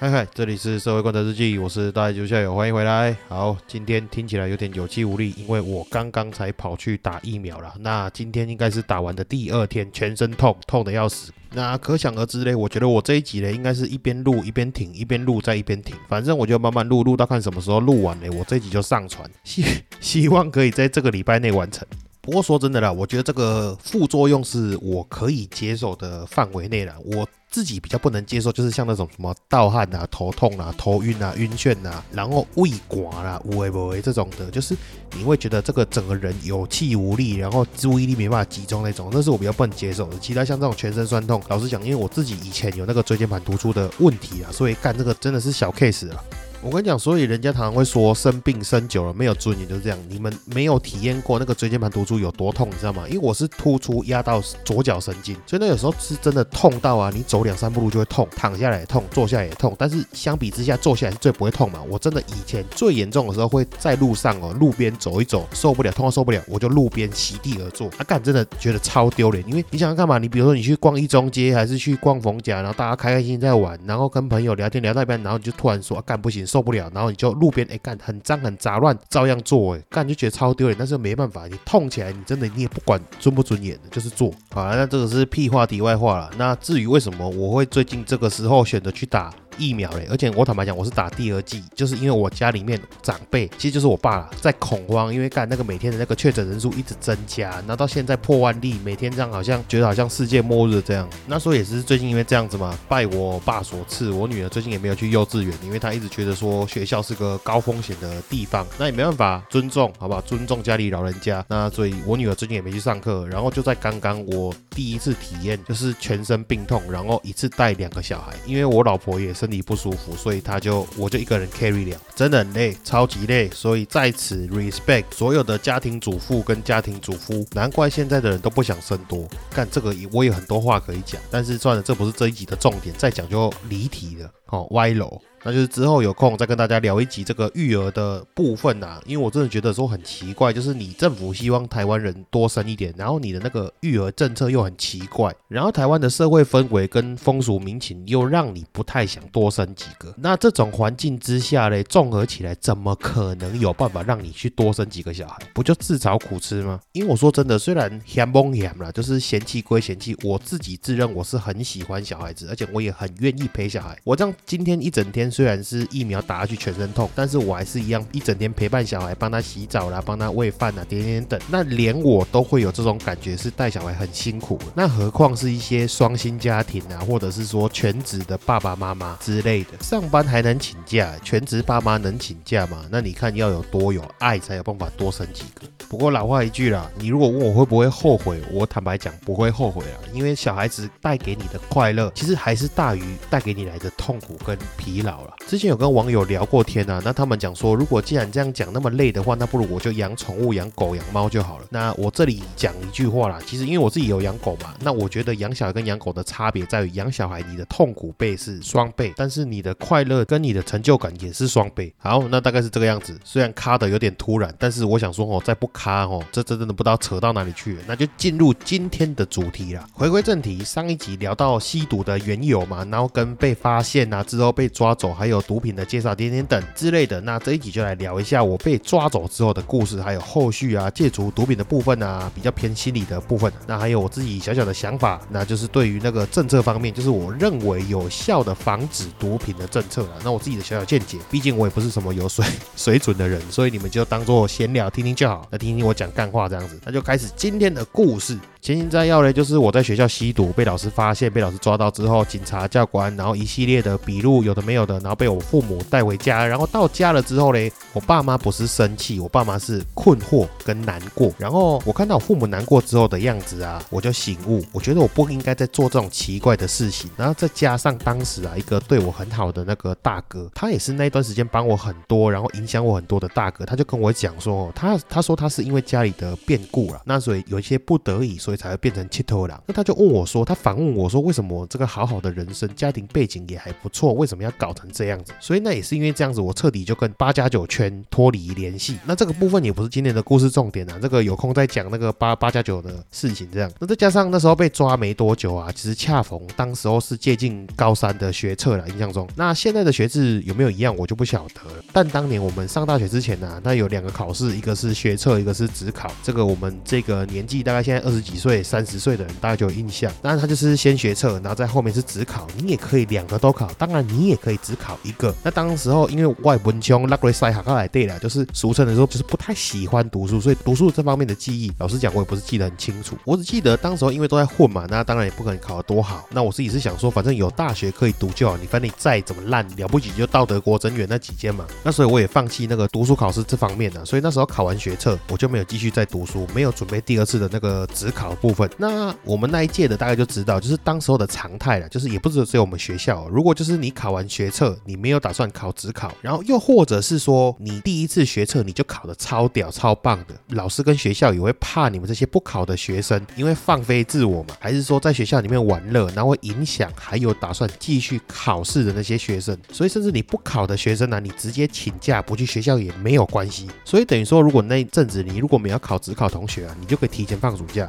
嗨嗨，这里是社会观察日记，我是大家球校友，欢迎回来。好，今天听起来有点有气无力，因为我刚刚才跑去打疫苗了。那今天应该是打完的第二天，全身痛，痛的要死。那可想而知嘞，我觉得我这一集嘞，应该是一边录一边停，一边录再一边停，反正我就慢慢录，录到看什么时候录完嘞，我这一集就上传，希 希望可以在这个礼拜内完成。不过说真的啦，我觉得这个副作用是我可以接受的范围内啦。我自己比较不能接受，就是像那种什么盗汗啊、头痛啊、头晕啊、晕眩啊，然后胃寡啦、无为不为这种的，就是你会觉得这个整个人有气无力，然后注意力没办法集中那种，那是我比较不能接受的。其他像这种全身酸痛，老实讲，因为我自己以前有那个椎间盘突出的问题啊，所以干这个真的是小 case 啊。我跟你讲，所以人家常常会说生病生久了没有尊严，就是这样。你们没有体验过那个椎间盘突出有多痛，你知道吗？因为我是突出压到左脚神经，所以那有时候是真的痛到啊，你走两三步路就会痛，躺下来也痛，坐下也痛。但是相比之下，坐下来是最不会痛嘛。我真的以前最严重的时候会在路上哦，路边走一走，受不了，痛到受不了，我就路边席地而坐。啊，干真的觉得超丢脸，因为你想要干嘛？你比如说你去逛一中街，还是去逛逢甲，然后大家开开心心在玩，然后跟朋友聊天聊到一半，然后你就突然说啊，干不行，受不了，然后你就。路边哎干很脏很杂乱，照样做哎干就觉得超丢脸，但是没办法，你痛起来你真的你也不管尊不尊严的，就是做好了。那这个是屁话题外话了。那至于为什么我会最近这个时候选择去打？疫苗嘞，而且我坦白讲，我是打第二剂，就是因为我家里面长辈，其实就是我爸在恐慌，因为干那个每天的那个确诊人数一直增加，那到现在破万例，每天这样好像觉得好像世界末日这样。那时候也是最近因为这样子嘛，拜我爸所赐，我女儿最近也没有去幼稚园，因为她一直觉得说学校是个高风险的地方，那也没办法尊重，好不好？尊重家里老人家。那所以我女儿最近也没去上课，然后就在刚刚我第一次体验，就是全身病痛，然后一次带两个小孩，因为我老婆也是。你不舒服，所以他就我就一个人 carry 了，真的很累，超级累。所以在此 respect 所有的家庭主妇跟家庭主夫，难怪现在的人都不想生多。干这个我有很多话可以讲，但是算了，这不是这一集的重点，再讲就离题了，哦，歪楼。那就是之后有空再跟大家聊一集这个育儿的部分呐，因为我真的觉得说很奇怪，就是你政府希望台湾人多生一点，然后你的那个育儿政策又很奇怪，然后台湾的社会氛围跟风俗民情又让你不太想多生几个。那这种环境之下嘞，综合起来怎么可能有办法让你去多生几个小孩？不就自找苦吃吗？因为我说真的，虽然嫌崩嫌啦，就是嫌弃归嫌弃，我自己自认我是很喜欢小孩子，而且我也很愿意陪小孩。我这样今天一整天。虽然是疫苗打下去全身痛，但是我还是一样一整天陪伴小孩，帮他洗澡啦，帮他喂饭啦，点点等。那连我都会有这种感觉，是带小孩很辛苦。那何况是一些双薪家庭啊，或者是说全职的爸爸妈妈之类的，上班还能请假，全职爸妈能请假吗？那你看要有多有爱，才有办法多生几个。不过老话一句啦，你如果问我会不会后悔，我坦白讲不会后悔啊，因为小孩子带给你的快乐，其实还是大于带给你来的痛苦跟疲劳。之前有跟网友聊过天啊，那他们讲说，如果既然这样讲那么累的话，那不如我就养宠物，养狗、养猫就好了。那我这里讲一句话啦，其实因为我自己有养狗嘛，那我觉得养小孩跟养狗的差别在于，养小孩你的痛苦倍是双倍，但是你的快乐跟你的成就感也是双倍。好，那大概是这个样子。虽然卡的有点突然，但是我想说哦，再不卡哦，这这真的不知道扯到哪里去了。那就进入今天的主题啦。回归正题，上一集聊到吸毒的缘由嘛，然后跟被发现啊之后被抓走。还有毒品的介绍、点点等之类的，那这一集就来聊一下我被抓走之后的故事，还有后续啊戒除毒品的部分啊，比较偏心理的部分。那还有我自己小小的想法，那就是对于那个政策方面，就是我认为有效的防止毒品的政策了。那我自己的小小见解，毕竟我也不是什么有水 水准的人，所以你们就当做闲聊听听就好。那听听我讲干话这样子，那就开始今天的故事。前行摘要呢，就是我在学校吸毒被老师发现，被老师抓到之后，警察教官，然后一系列的笔录，有的没有的。然后被我父母带回家，然后到家了之后嘞，我爸妈不是生气，我爸妈是困惑跟难过。然后我看到我父母难过之后的样子啊，我就醒悟，我觉得我不应该再做这种奇怪的事情。然后再加上当时啊，一个对我很好的那个大哥，他也是那一段时间帮我很多，然后影响我很多的大哥，他就跟我讲说，他他说他是因为家里的变故了，那所以有一些不得已，所以才会变成七头狼。那他就问我说，他反问我说，为什么这个好好的人生，家庭背景也还不错，为什么要搞成这样子？所以那也是因为这样子，我彻底就跟八加九圈脱离联系。那这个部分也不是今天的故事重点啊，这个有空再讲那个八八加九的事情。这样，那再加上那时候被抓没多久啊，其实恰逢当时候是接近高三的学测了，印象中。那现在的学制有没有一样，我就不晓得了。但当年我们上大学之前呢，那有两个考试，一个是学测，一个是职考。这个我们这个年纪大概现在二十几岁、三十岁的人，大概就有印象。当然，他就是先学测，然后在后面是职考。你也可以两个都考，当然你也可以只考一个。那当时候因为外文腔拉过来塞哈卡来对了，就是俗称的时候就是不太喜欢读书，所以读书这方面的记忆，老实讲我也不是记得很清楚。我只记得当时候因为都在混嘛，那当然也不可能考得多好。那我自己是想说，反正有大学可以读就好。你反正你再怎么烂了不起，就到德国、真远那几间嘛。那所以我也放弃那个读书考试这方面了。所以那时候考完学测，我就没有继续再读书，没有准备第二次的那个职考部分。那我们那一届的大概就知道，就是当时候的常态了，就是也不是只有我们学校。如果就是你考完学测，你没有打算考职考，然后又或者是说你第一次学测你就考的超屌超棒的，老师跟学校也会怕你们这些不考的学生，因为放飞自我嘛，还是说在学校里面玩乐，然后会影响还有打算继续考试的那些学生。所以甚至你不考的学生呢，你直接请假不去学校也没有关系。所以等于说，如果那一阵子你如果没有考职考同学啊，你就可以提前放暑假。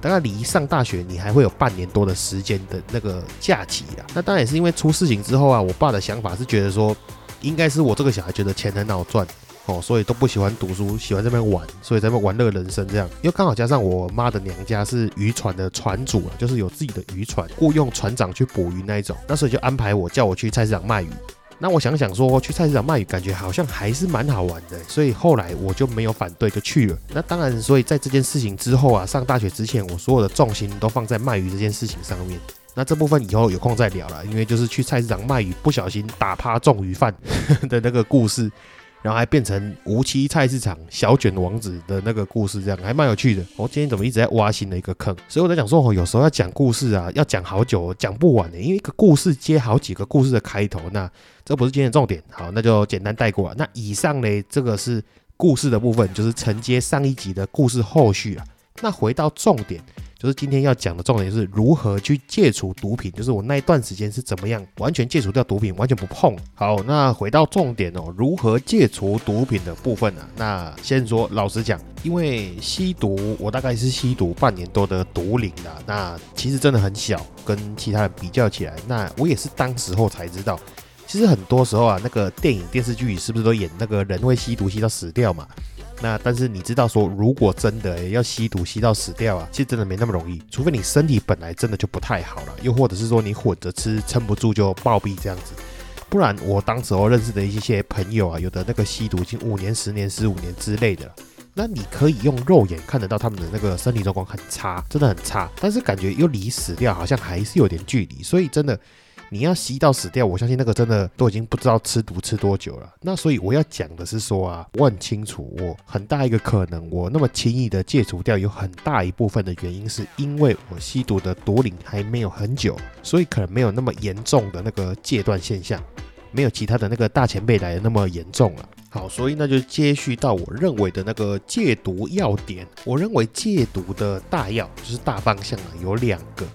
大概离上大学你还会有半年多的时间的那个假期啊。那当然也是因为出事情之后啊，我爸的想法是觉得说，应该是我这个小孩觉得钱很好赚哦，所以都不喜欢读书，喜欢这边玩，所以在那边玩乐人生这样。又刚好加上我妈的娘家是渔船的船主啊，就是有自己的渔船，雇佣船长去捕鱼那一种，那所以就安排我叫我去菜市场卖鱼。那我想想说，去菜市场卖鱼，感觉好像还是蛮好玩的，所以后来我就没有反对，就去了。那当然，所以在这件事情之后啊，上大学之前，我所有的重心都放在卖鱼这件事情上面。那这部分以后有空再聊了，因为就是去菜市场卖鱼，不小心打趴中鱼贩的那个故事。然后还变成无期菜市场小卷王子的那个故事，这样还蛮有趣的。我今天怎么一直在挖新的一个坑？所以我在讲说，哦，有时候要讲故事啊，要讲好久，讲不完的，因为一个故事接好几个故事的开头。那这不是今天的重点，好，那就简单带过了。那以上呢，这个是故事的部分，就是承接上一集的故事后续啊。那回到重点。就是今天要讲的重点是如何去戒除毒品，就是我那一段时间是怎么样完全戒除掉毒品，完全不碰。好，那回到重点哦，如何戒除毒品的部分呢？那先说，老实讲，因为吸毒，我大概是吸毒半年多的毒龄了。那其实真的很小，跟其他人比较起来，那我也是当时候才知道，其实很多时候啊，那个电影电视剧是不是都演那个人会吸毒吸到死掉嘛？那但是你知道说，如果真的要吸毒吸到死掉啊，其实真的没那么容易，除非你身体本来真的就不太好了，又或者是说你混着吃撑不住就暴毙这样子，不然我当时候认识的一些朋友啊，有的那个吸毒已经五年、十年、十五年之类的，那你可以用肉眼看得到他们的那个身体状况很差，真的很差，但是感觉又离死掉好像还是有点距离，所以真的。你要吸到死掉，我相信那个真的都已经不知道吃毒吃多久了。那所以我要讲的是说啊，我很清楚，我很大一个可能，我那么轻易的戒除掉，有很大一部分的原因是因为我吸毒的毒瘾还没有很久，所以可能没有那么严重的那个戒断现象，没有其他的那个大前辈来的那么严重了。好，所以那就接续到我认为的那个戒毒要点。我认为戒毒的大要就是大方向啊，有两个。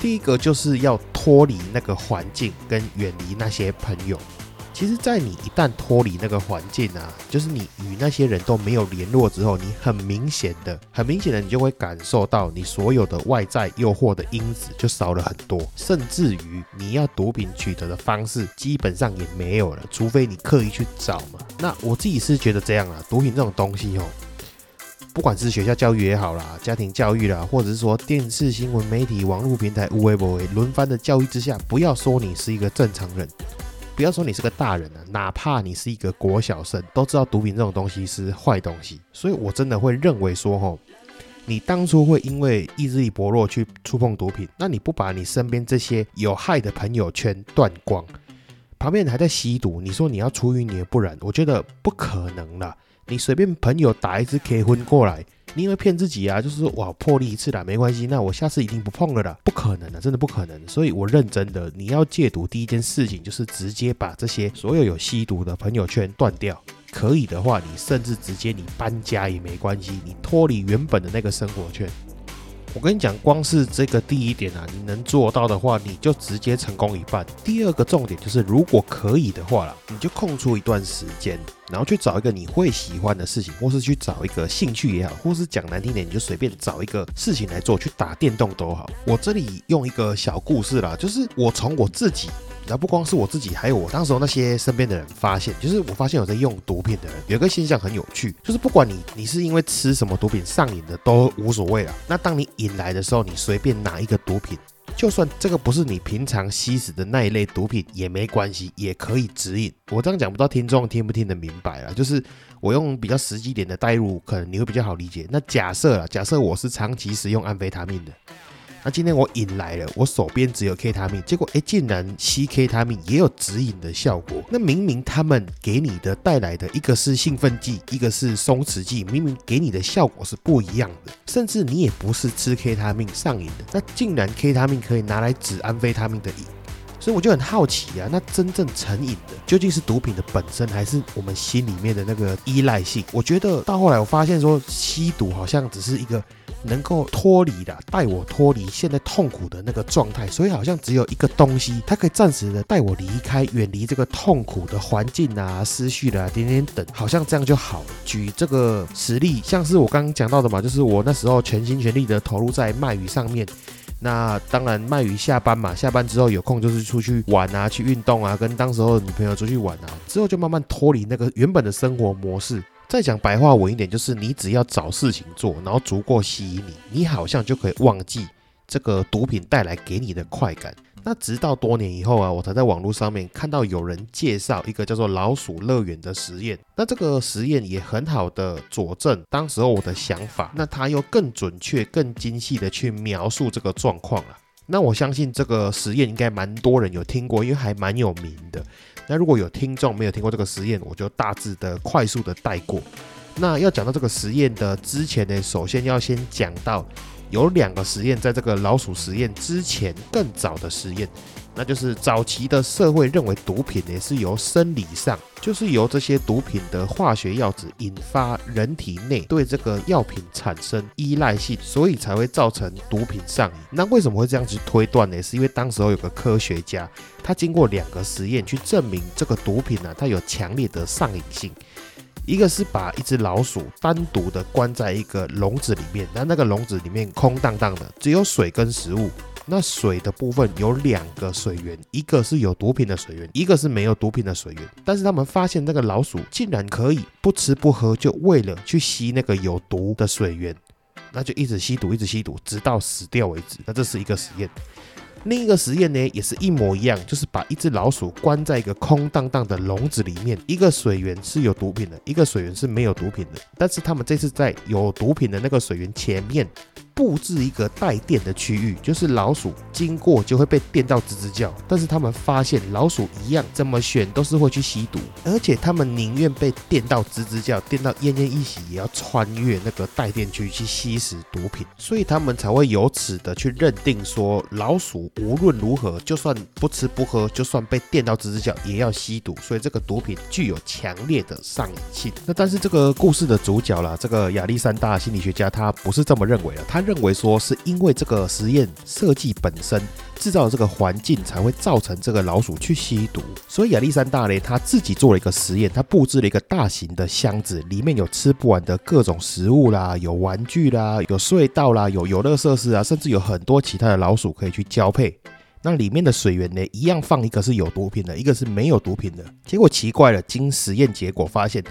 第一个就是要脱离那个环境，跟远离那些朋友。其实，在你一旦脱离那个环境啊，就是你与那些人都没有联络之后，你很明显的、很明显的，你就会感受到你所有的外在诱惑的因子就少了很多，甚至于你要毒品取得的方式基本上也没有了，除非你刻意去找嘛。那我自己是觉得这样啊，毒品这种东西哦。不管是学校教育也好啦，家庭教育啦，或者是说电视新闻媒体、网络平台无微不微轮番的教育之下，不要说你是一个正常人，不要说你是个大人了，哪怕你是一个国小生，都知道毒品这种东西是坏东西。所以我真的会认为说，吼，你当初会因为意志力薄弱去触碰毒品，那你不把你身边这些有害的朋友圈断光。旁边还在吸毒，你说你要出淤泥而不染，我觉得不可能了。你随便朋友打一支 K 婚过来，你会骗自己啊？就是说哇破例一次啦，没关系，那我下次一定不碰了啦，不可能的，真的不可能。所以我认真的，你要戒毒第一件事情就是直接把这些所有有吸毒的朋友圈断掉。可以的话，你甚至直接你搬家也没关系，你脱离原本的那个生活圈。我跟你讲，光是这个第一点啊，你能做到的话，你就直接成功一半。第二个重点就是，如果可以的话啦，你就空出一段时间，然后去找一个你会喜欢的事情，或是去找一个兴趣也好，或是讲难听点，你就随便找一个事情来做，去打电动都好。我这里用一个小故事啦，就是我从我自己。那不光是我自己，还有我当时候那些身边的人发现，就是我发现有在用毒品的人，有一个现象很有趣，就是不管你你是因为吃什么毒品上瘾的都无所谓了。那当你瘾来的时候，你随便拿一个毒品，就算这个不是你平常吸食的那一类毒品也没关系，也可以指引。我这样讲不知道听众听不听得明白啊，就是我用比较实际点的代入，可能你会比较好理解。那假设啊，假设我是长期使用安非他命的。那今天我引来了，我手边只有 K 他命，结果哎，竟然吸 K 他命也有指引的效果。那明明他们给你的带来的一个是兴奋剂，一个是松弛剂，明明给你的效果是不一样的。甚至你也不是吃 K 他命上瘾的，那竟然 K 他命可以拿来止安非他命的瘾。所以我就很好奇啊，那真正成瘾的究竟是毒品的本身，还是我们心里面的那个依赖性？我觉得到后来我发现说，吸毒好像只是一个能够脱离的，带我脱离现在痛苦的那个状态。所以好像只有一个东西，它可以暂时的带我离开，远离这个痛苦的环境啊、思绪啊、点点等，好像这样就好。举这个实例，像是我刚刚讲到的嘛，就是我那时候全心全力的投入在卖鱼上面。那当然，卖鱼下班嘛，下班之后有空就是出去玩啊，去运动啊，跟当时候女朋友出去玩啊，之后就慢慢脱离那个原本的生活模式。再讲白话文一点，就是你只要找事情做，然后足够吸引你，你好像就可以忘记这个毒品带来给你的快感。那直到多年以后啊，我才在网络上面看到有人介绍一个叫做“老鼠乐园”的实验。那这个实验也很好的佐证当时候我的想法。那他又更准确、更精细的去描述这个状况了。那我相信这个实验应该蛮多人有听过，因为还蛮有名的。那如果有听众没有听过这个实验，我就大致的、快速的带过。那要讲到这个实验的之前呢，首先要先讲到。有两个实验，在这个老鼠实验之前更早的实验，那就是早期的社会认为毒品呢是由生理上，就是由这些毒品的化学药质引发人体内对这个药品产生依赖性，所以才会造成毒品上瘾。那为什么会这样子推断呢？是因为当时候有个科学家，他经过两个实验去证明这个毒品呢，它有强烈的上瘾性。一个是把一只老鼠单独的关在一个笼子里面，那那个笼子里面空荡荡的，只有水跟食物。那水的部分有两个水源，一个是有毒品的水源，一个是没有毒品的水源。但是他们发现那个老鼠竟然可以不吃不喝，就为了去吸那个有毒的水源，那就一直吸毒，一直吸毒，直到死掉为止。那这是一个实验。另一个实验呢，也是一模一样，就是把一只老鼠关在一个空荡荡的笼子里面，一个水源是有毒品的，一个水源是没有毒品的。但是他们这次在有毒品的那个水源前面。布置一个带电的区域，就是老鼠经过就会被电到吱吱叫。但是他们发现老鼠一样怎么选都是会去吸毒，而且他们宁愿被电到吱吱叫、电到奄奄一息，也要穿越那个带电区去吸食毒品。所以他们才会由此的去认定说，老鼠无论如何，就算不吃不喝，就算被电到吱吱叫，也要吸毒。所以这个毒品具有强烈的上瘾性。那但是这个故事的主角啦，这个亚历山大心理学家他不是这么认为的，他。认为说是因为这个实验设计本身制造的这个环境才会造成这个老鼠去吸毒，所以亚历山大呢他自己做了一个实验，他布置了一个大型的箱子，里面有吃不完的各种食物啦，有玩具啦，有隧道啦，有游乐设施啊，甚至有很多其他的老鼠可以去交配。那里面的水源呢，一样放一个是有毒品的，一个是没有毒品的。结果奇怪了，经实验结果发现。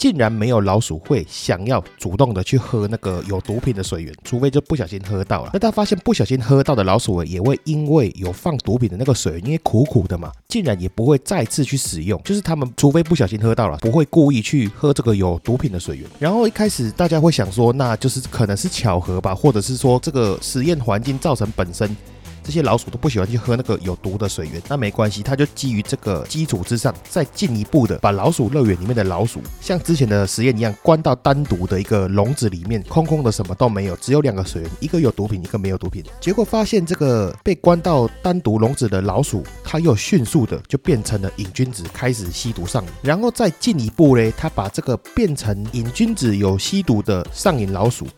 竟然没有老鼠会想要主动的去喝那个有毒品的水源，除非就不小心喝到了。那他发现不小心喝到的老鼠也会因为有放毒品的那个水，因为苦苦的嘛，竟然也不会再次去使用。就是他们除非不小心喝到了，不会故意去喝这个有毒品的水源。然后一开始大家会想说，那就是可能是巧合吧，或者是说这个实验环境造成本身。这些老鼠都不喜欢去喝那个有毒的水源。那没关系，他就基于这个基础之上，再进一步的把老鼠乐园里面的老鼠，像之前的实验一样，关到单独的一个笼子里面，空空的，什么都没有，只有两个水源，一个有毒品，一个没有毒品。结果发现这个被关到单独笼子的老鼠，它又迅速的就变成了瘾君子，开始吸毒上瘾。然后再进一步嘞，他把这个变成瘾君子有吸毒的上瘾老鼠。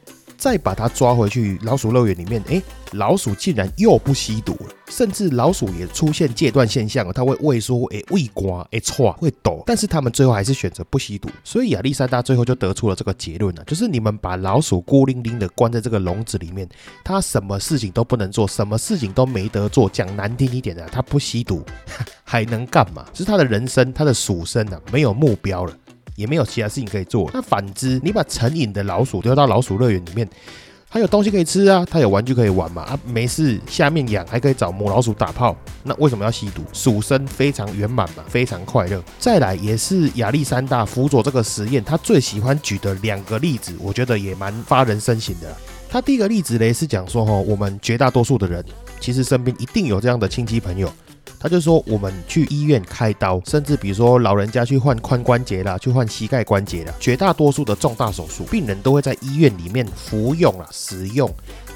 再把它抓回去老鼠乐园里面，哎，老鼠竟然又不吸毒了，甚至老鼠也出现戒断现象了，它会畏缩，哎，畏瓜，哎，错，会抖，但是他们最后还是选择不吸毒。所以亚历山大最后就得出了这个结论了，就是你们把老鼠孤零零的关在这个笼子里面，它什么事情都不能做，什么事情都没得做。讲难听一点的，它不吸毒 还能干嘛？就是它的人生，它的鼠生啊，没有目标了。也没有其他事情可以做。那反之，你把成瘾的老鼠丢到老鼠乐园里面，它有东西可以吃啊，它有玩具可以玩嘛啊，没事下面养还可以找母老鼠打炮。那为什么要吸毒？鼠生非常圆满嘛，非常快乐。再来也是亚历山大辅佐这个实验，他最喜欢举的两个例子，我觉得也蛮发人深省的。他第一个例子嘞是讲说，哈，我们绝大多数的人其实身边一定有这样的亲戚朋友。他就说，我们去医院开刀，甚至比如说老人家去换髋关节啦，去换膝盖关节啦，绝大多数的重大手术，病人都会在医院里面服用啊，使用。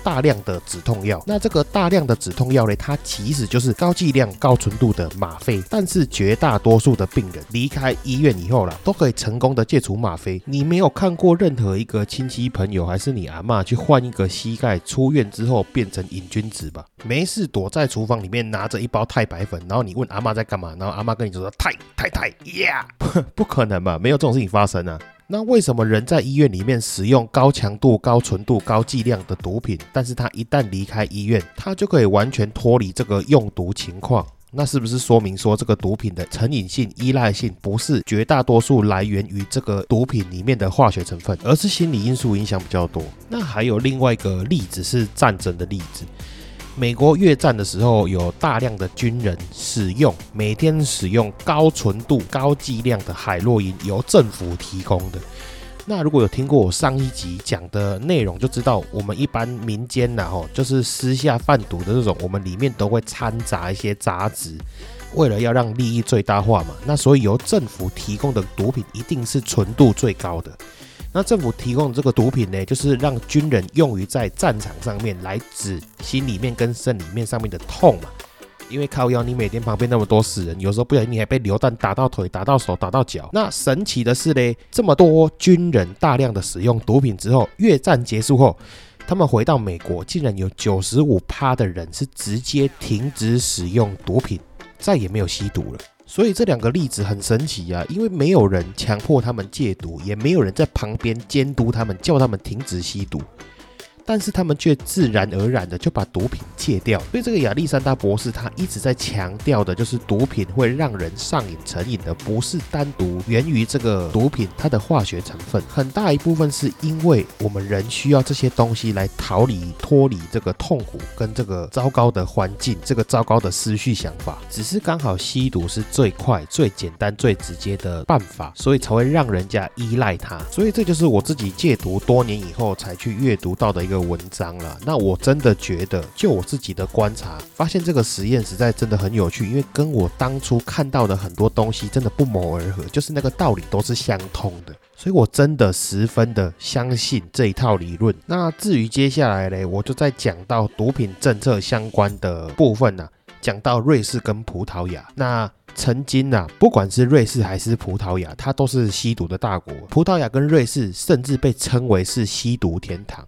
大量的止痛药，那这个大量的止痛药呢？它其实就是高剂量、高纯度的吗啡。但是绝大多数的病人离开医院以后啦，都可以成功的戒除吗啡。你没有看过任何一个亲戚朋友，还是你阿妈去换一个膝盖，出院之后变成瘾君子吧？没事躲在厨房里面拿着一包太白粉，然后你问阿妈在干嘛，然后阿妈跟你说太太太呀，不可能吧？没有这种事情发生啊！那为什么人在医院里面使用高强度、高纯度、高剂量的毒品，但是他一旦离开医院，他就可以完全脱离这个用毒情况？那是不是说明说这个毒品的成瘾性、依赖性不是绝大多数来源于这个毒品里面的化学成分，而是心理因素影响比较多？那还有另外一个例子是战争的例子。美国越战的时候，有大量的军人使用每天使用高纯度、高剂量的海洛因，由政府提供的。那如果有听过我上一集讲的内容，就知道我们一般民间呐，吼，就是私下贩毒的这种，我们里面都会掺杂一些杂质，为了要让利益最大化嘛。那所以由政府提供的毒品一定是纯度最高的。那政府提供的这个毒品呢，就是让军人用于在战场上面来止心里面跟生里面上面的痛嘛。因为靠腰，你每天旁边那么多死人，有时候不小心你还被流弹打到腿、打到手、打到脚。那神奇的是呢，这么多军人大量的使用毒品之后，越战结束后，他们回到美国，竟然有九十五趴的人是直接停止使用毒品，再也没有吸毒了。所以这两个例子很神奇啊，因为没有人强迫他们戒毒，也没有人在旁边监督他们，叫他们停止吸毒。但是他们却自然而然的就把毒品戒掉，所以这个亚历山大博士他一直在强调的就是毒品会让人上瘾成瘾的，不是单独源于这个毒品它的化学成分，很大一部分是因为我们人需要这些东西来逃离、脱离这个痛苦跟这个糟糕的环境、这个糟糕的思绪想法，只是刚好吸毒是最快、最简单、最直接的办法，所以才会让人家依赖它。所以这就是我自己戒毒多年以后才去阅读到的一个。文章了，那我真的觉得，就我自己的观察，发现这个实验实在真的很有趣，因为跟我当初看到的很多东西真的不谋而合，就是那个道理都是相通的，所以我真的十分的相信这一套理论。那至于接下来嘞，我就在讲到毒品政策相关的部分呢，讲到瑞士跟葡萄牙，那曾经啊，不管是瑞士还是葡萄牙，它都是吸毒的大国，葡萄牙跟瑞士甚至被称为是吸毒天堂。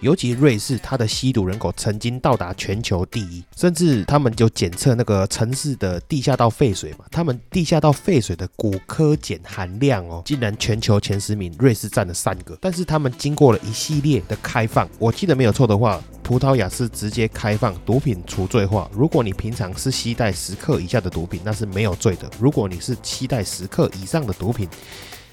尤其瑞士，它的吸毒人口曾经到达全球第一，甚至他们就检测那个城市的地下道废水嘛，他们地下道废水的骨科碱含量哦，竟然全球前十名，瑞士占了三个。但是他们经过了一系列的开放，我记得没有错的话，葡萄牙是直接开放毒品除罪化。如果你平常是携带十克以下的毒品，那是没有罪的；如果你是携带十克以上的毒品，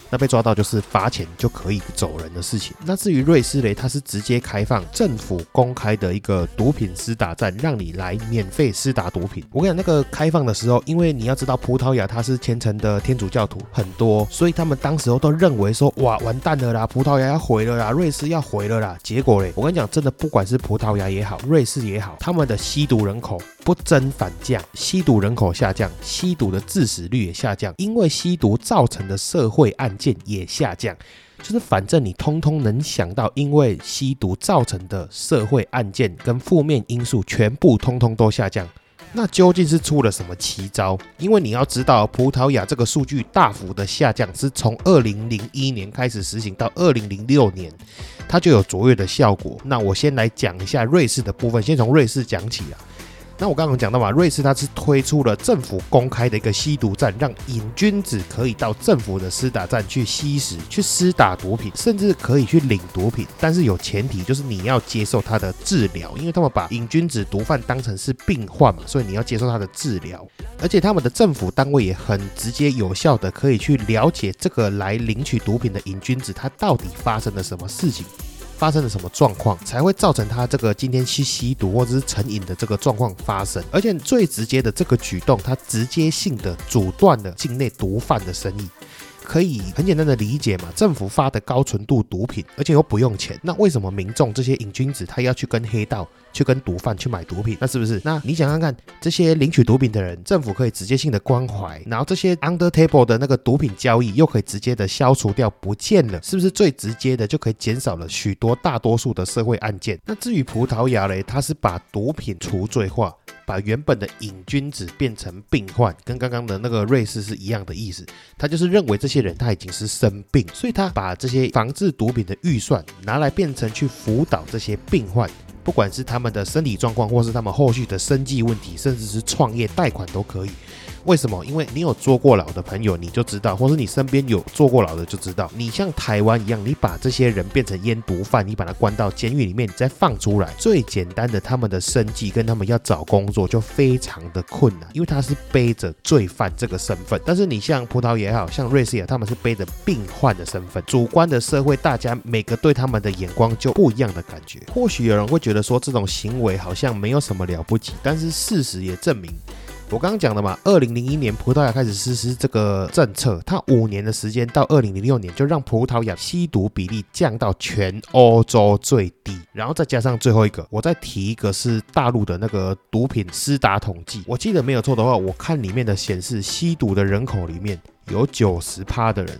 那被抓到就是罚钱就可以走人的事情。那至于瑞士嘞，它是直接开放政府公开的一个毒品施打站，让你来免费施打毒品。我跟你讲，那个开放的时候，因为你要知道葡萄牙它是虔诚的天主教徒很多，所以他们当时候都认为说，哇，完蛋了啦，葡萄牙要毁了啦，瑞士要毁了啦。结果嘞，我跟你讲，真的不管是葡萄牙也好，瑞士也好，他们的吸毒人口不增反降，吸毒人口下降，吸毒的致死率也下降，因为吸毒造成的社会案件也下降，就是反正你通通能想到，因为吸毒造成的社会案件跟负面因素，全部通通都下降。那究竟是出了什么奇招？因为你要知道，葡萄牙这个数据大幅的下降，是从二零零一年开始实行到二零零六年，它就有卓越的效果。那我先来讲一下瑞士的部分，先从瑞士讲起啊。那我刚刚讲到嘛，瑞士它是推出了政府公开的一个吸毒站，让瘾君子可以到政府的施打站去吸食、去施打毒品，甚至可以去领毒品。但是有前提，就是你要接受他的治疗，因为他们把瘾君子、毒贩当成是病患嘛，所以你要接受他的治疗。而且他们的政府单位也很直接有效的可以去了解这个来领取毒品的瘾君子，他到底发生了什么事情。发生了什么状况才会造成他这个今天去吸毒或者是成瘾的这个状况发生？而且最直接的这个举动，他直接性的阻断了境内毒贩的生意。可以很简单的理解嘛，政府发的高纯度毒品，而且又不用钱，那为什么民众这些瘾君子他要去跟黑道、去跟毒贩去买毒品？那是不是？那你想看看这些领取毒品的人，政府可以直接性的关怀，然后这些 under table 的那个毒品交易又可以直接的消除掉不见了，是不是最直接的就可以减少了许多大多数的社会案件？那至于葡萄牙嘞，它是把毒品除罪化。把原本的瘾君子变成病患，跟刚刚的那个瑞士是一样的意思。他就是认为这些人他已经是生病，所以他把这些防治毒品的预算拿来变成去辅导这些病患，不管是他们的身体状况，或是他们后续的生计问题，甚至是创业贷款都可以。为什么？因为你有坐过牢的朋友，你就知道，或是你身边有坐过牢的就知道，你像台湾一样，你把这些人变成烟毒贩，你把他关到监狱里面，你再放出来，最简单的，他们的生计跟他们要找工作就非常的困难，因为他是背着罪犯这个身份。但是你像葡萄也好像瑞士也，他们是背着病患的身份，主观的社会，大家每个对他们的眼光就不一样的感觉。或许有人会觉得说这种行为好像没有什么了不起，但是事实也证明。我刚刚讲的嘛，二零零一年葡萄牙开始实施这个政策，它五年的时间到二零零六年就让葡萄牙吸毒比例降到全欧洲最低，然后再加上最后一个，我再提一个是大陆的那个毒品施打统计，我记得没有错的话，我看里面的显示，吸毒的人口里面有九十趴的人。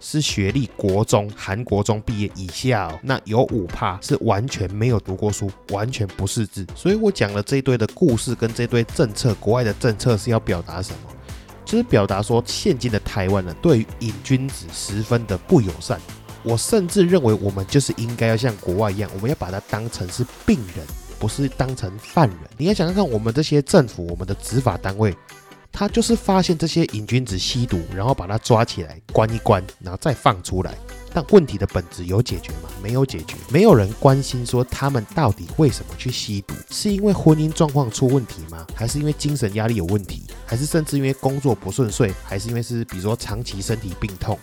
是学历国中、韩国中毕业以下哦，那有五趴是完全没有读过书，完全不识字。所以我讲了这一堆的故事跟这堆政策，国外的政策是要表达什么？就是表达说，现今的台湾人对于瘾君子十分的不友善。我甚至认为，我们就是应该要像国外一样，我们要把它当成是病人，不是当成犯人。你要想想看我们这些政府、我们的执法单位。他就是发现这些瘾君子吸毒，然后把他抓起来关一关，然后再放出来。但问题的本质有解决吗？没有解决。没有人关心说他们到底为什么去吸毒？是因为婚姻状况出问题吗？还是因为精神压力有问题？还是甚至因为工作不顺遂？还是因为是比如说长期身体病痛？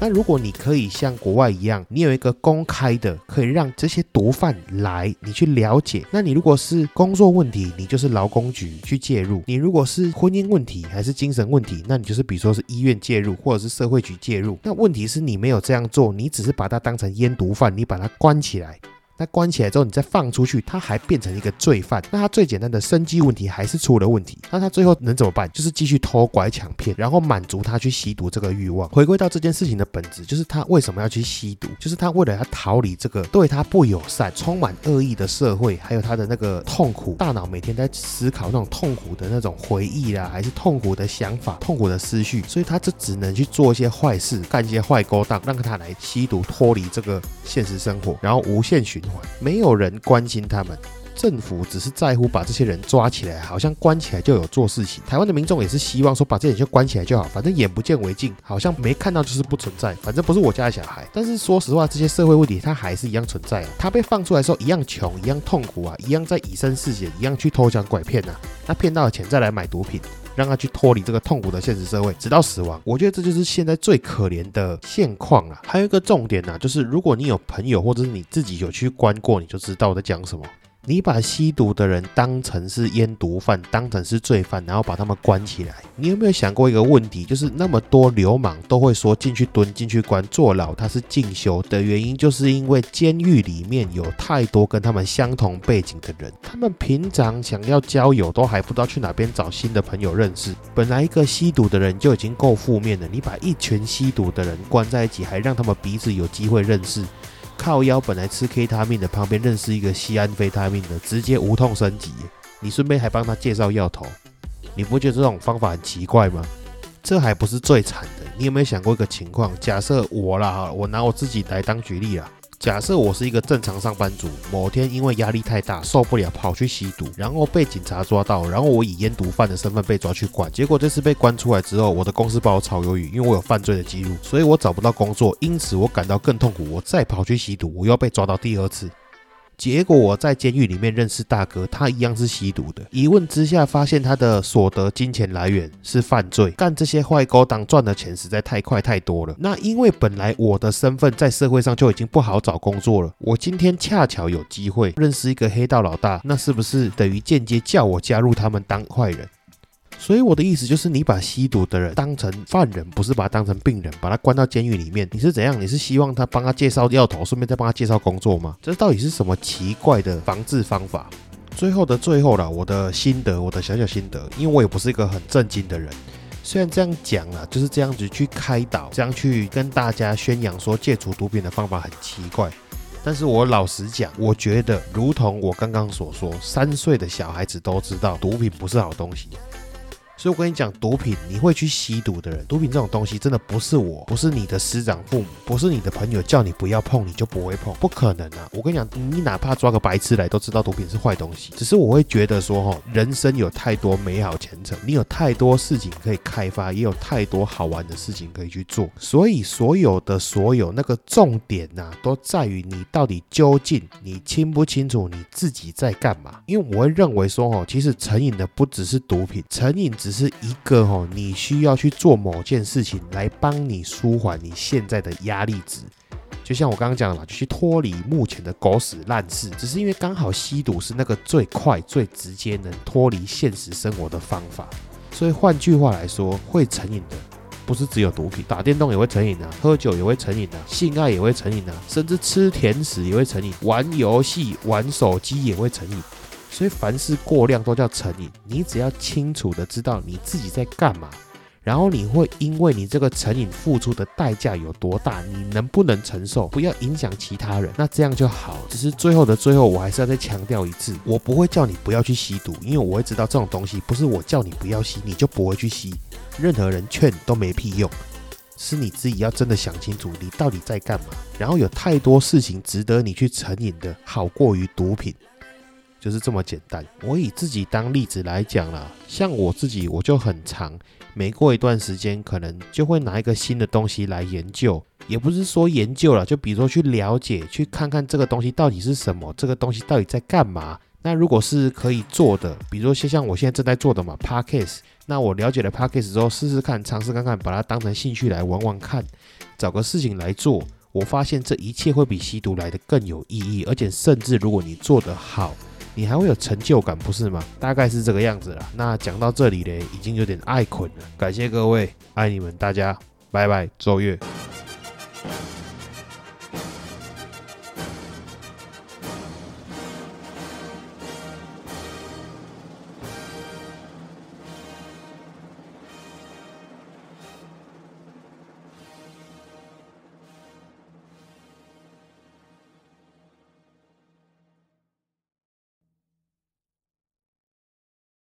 那如果你可以像国外一样，你有一个公开的，可以让这些毒贩来，你去了解。那你如果是工作问题，你就是劳工局去介入；你如果是婚姻问题还是精神问题，那你就是比如说是医院介入，或者是社会局介入。那问题是你没有这样做，你只是把它当成烟毒贩，你把它关起来。那关起来之后，你再放出去，他还变成一个罪犯。那他最简单的生计问题还是出了问题。那他最后能怎么办？就是继续偷拐抢骗，然后满足他去吸毒这个欲望。回归到这件事情的本质，就是他为什么要去吸毒？就是他为了要逃离这个对他不友善、充满恶意的社会，还有他的那个痛苦。大脑每天在思考那种痛苦的那种回忆啦，还是痛苦的想法、痛苦的思绪，所以他就只能去做一些坏事，干一些坏勾当，让他来吸毒，脱离这个现实生活，然后无限循。没有人关心他们，政府只是在乎把这些人抓起来，好像关起来就有做事情。台湾的民众也是希望说把这些人就关起来就好，反正眼不见为净，好像没看到就是不存在，反正不是我家的小孩。但是说实话，这些社会问题它还是一样存在啊。他被放出来的时候一样穷，一样痛苦啊，一样在以身试险，一样去偷抢拐骗呐。那骗到了钱再来买毒品。让他去脱离这个痛苦的现实社会，直到死亡。我觉得这就是现在最可怜的现况啊。还有一个重点呢，就是如果你有朋友或者是你自己有去关过，你就知道我在讲什么。你把吸毒的人当成是烟毒犯，当成是罪犯，然后把他们关起来。你有没有想过一个问题？就是那么多流氓都会说进去蹲、进去关、坐牢，他是进修的原因，就是因为监狱里面有太多跟他们相同背景的人，他们平常想要交友都还不知道去哪边找新的朋友认识。本来一个吸毒的人就已经够负面了，你把一群吸毒的人关在一起，还让他们彼此有机会认识。靠腰本来吃 K 他命的，旁边认识一个西安非他命的，直接无痛升级。你顺便还帮他介绍药头，你不觉得这种方法很奇怪吗？这还不是最惨的，你有没有想过一个情况？假设我啦，我拿我自己来当举例啦。假设我是一个正常上班族，某天因为压力太大受不了，跑去吸毒，然后被警察抓到，然后我以烟毒贩的身份被抓去管，结果这次被关出来之后，我的公司把我炒鱿鱼，因为我有犯罪的记录，所以我找不到工作，因此我感到更痛苦，我再跑去吸毒，我又被抓到第二次。结果我在监狱里面认识大哥，他一样是吸毒的。一问之下，发现他的所得金钱来源是犯罪，干这些坏勾当赚的钱实在太快太多了。那因为本来我的身份在社会上就已经不好找工作了，我今天恰巧有机会认识一个黑道老大，那是不是等于间接叫我加入他们当坏人？所以我的意思就是，你把吸毒的人当成犯人，不是把他当成病人，把他关到监狱里面。你是怎样？你是希望他帮他介绍药头，顺便再帮他介绍工作吗？这到底是什么奇怪的防治方法？最后的最后了，我的心得，我的小小心得，因为我也不是一个很正经的人。虽然这样讲了，就是这样子去开导，这样去跟大家宣扬说戒除毒品的方法很奇怪。但是我老实讲，我觉得如同我刚刚所说，三岁的小孩子都知道毒品不是好东西。所以我跟你讲，毒品你会去吸毒的人，毒品这种东西真的不是我，不是你的师长父母，不是你的朋友叫你不要碰，你就不会碰，不可能啊！我跟你讲，你哪怕抓个白痴来，都知道毒品是坏东西。只是我会觉得说，哈，人生有太多美好前程，你有太多事情可以开发，也有太多好玩的事情可以去做。所以所有的所有那个重点呐，都在于你到底究竟你清不清楚你自己在干嘛？因为我会认为说，哈，其实成瘾的不只是毒品，成瘾。只是一个哦，你需要去做某件事情来帮你舒缓你现在的压力值，就像我刚刚讲的嘛，就去脱离目前的狗屎烂事。只是因为刚好吸毒是那个最快、最直接能脱离现实生活的方法，所以换句话来说，会成瘾的不是只有毒品，打电动也会成瘾啊，喝酒也会成瘾啊，性爱也会成瘾啊，甚至吃甜食也会成瘾，玩游戏、玩手机也会成瘾。所以凡事过量都叫成瘾。你只要清楚的知道你自己在干嘛，然后你会因为你这个成瘾付出的代价有多大，你能不能承受，不要影响其他人，那这样就好。只是最后的最后，我还是要再强调一次，我不会叫你不要去吸毒，因为我会知道这种东西不是我叫你不要吸，你就不会去吸。任何人劝都没屁用，是你自己要真的想清楚你到底在干嘛。然后有太多事情值得你去成瘾的，好过于毒品。就是这么简单。我以自己当例子来讲啦，像我自己，我就很长，每过一段时间，可能就会拿一个新的东西来研究，也不是说研究了，就比如说去了解，去看看这个东西到底是什么，这个东西到底在干嘛。那如果是可以做的，比如说像像我现在正在做的嘛，Parkes，那我了解了 Parkes 之后，试试看，尝试看看，把它当成兴趣来玩玩看，找个事情来做，我发现这一切会比吸毒来的更有意义，而且甚至如果你做得好。你还会有成就感不是吗？大概是这个样子了那讲到这里嘞已经有点爱捆了。感谢各位爱你们大家拜拜奏乐